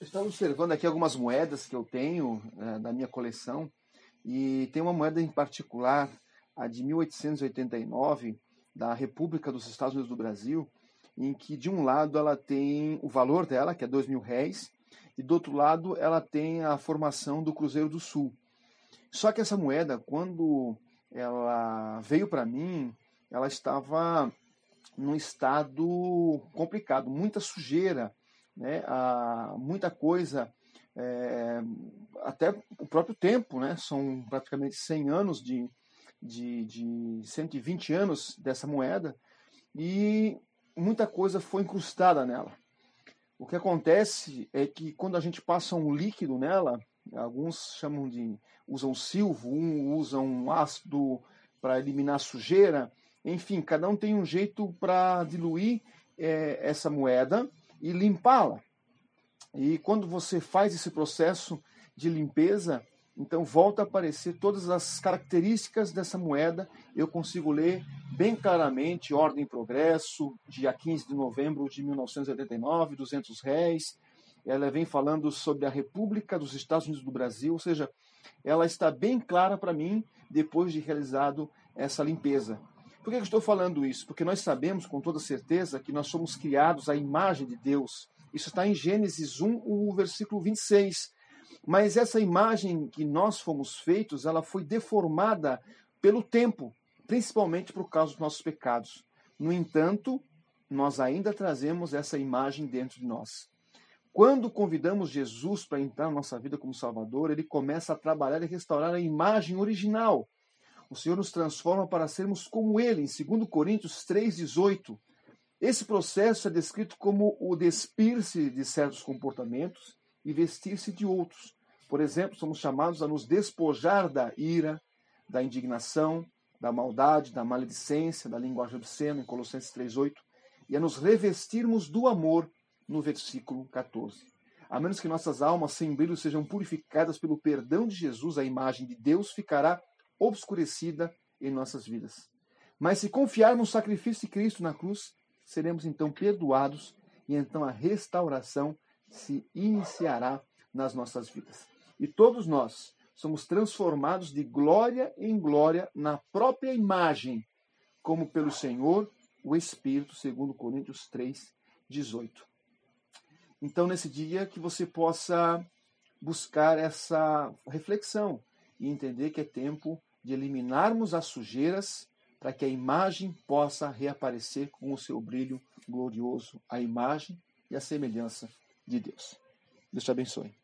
estava observando aqui algumas moedas que eu tenho é, da minha coleção e tem uma moeda em particular, a de 1889, da República dos Estados Unidos do Brasil, em que de um lado ela tem o valor dela, que é dois mil réis, e do outro lado ela tem a formação do Cruzeiro do Sul. Só que essa moeda, quando ela veio para mim, ela estava num estado complicado, muita sujeira, né? Ah, muita coisa, é, até o próprio tempo, né? são praticamente 100 anos de, de, de 120 anos dessa moeda, e muita coisa foi incrustada nela. O que acontece é que quando a gente passa um líquido nela, alguns chamam de usam silvo, um usam um ácido para eliminar sujeira, enfim, cada um tem um jeito para diluir é, essa moeda e limpá-la. E quando você faz esse processo de limpeza, então volta a aparecer todas as características dessa moeda. Eu consigo ler bem claramente ordem e progresso, dia 15 de novembro de 1989, 200 réis. Ela vem falando sobre a República dos Estados Unidos do Brasil, ou seja, ela está bem clara para mim depois de realizado essa limpeza. Por que eu estou falando isso? Porque nós sabemos com toda certeza que nós somos criados à imagem de Deus. Isso está em Gênesis 1, o versículo 26. Mas essa imagem que nós fomos feitos, ela foi deformada pelo tempo, principalmente por causa dos nossos pecados. No entanto, nós ainda trazemos essa imagem dentro de nós. Quando convidamos Jesus para entrar na nossa vida como Salvador, ele começa a trabalhar e restaurar a imagem original. O Senhor nos transforma para sermos como ele, em 2 Coríntios 3,18. Esse processo é descrito como o despir-se de certos comportamentos e vestir-se de outros. Por exemplo, somos chamados a nos despojar da ira, da indignação, da maldade, da maledicência, da linguagem obscena, em Colossenses 3,8, e a nos revestirmos do amor, no versículo 14. A menos que nossas almas sem brilho sejam purificadas pelo perdão de Jesus, a imagem de Deus ficará obscurecida em nossas vidas. Mas se confiarmos no sacrifício de Cristo na cruz, seremos então perdoados e então a restauração se iniciará nas nossas vidas. E todos nós somos transformados de glória em glória na própria imagem, como pelo Senhor, o Espírito, segundo Coríntios 3, 18. Então, nesse dia, que você possa buscar essa reflexão e entender que é tempo de eliminarmos as sujeiras para que a imagem possa reaparecer com o seu brilho glorioso, a imagem e a semelhança de Deus. Deus te abençoe.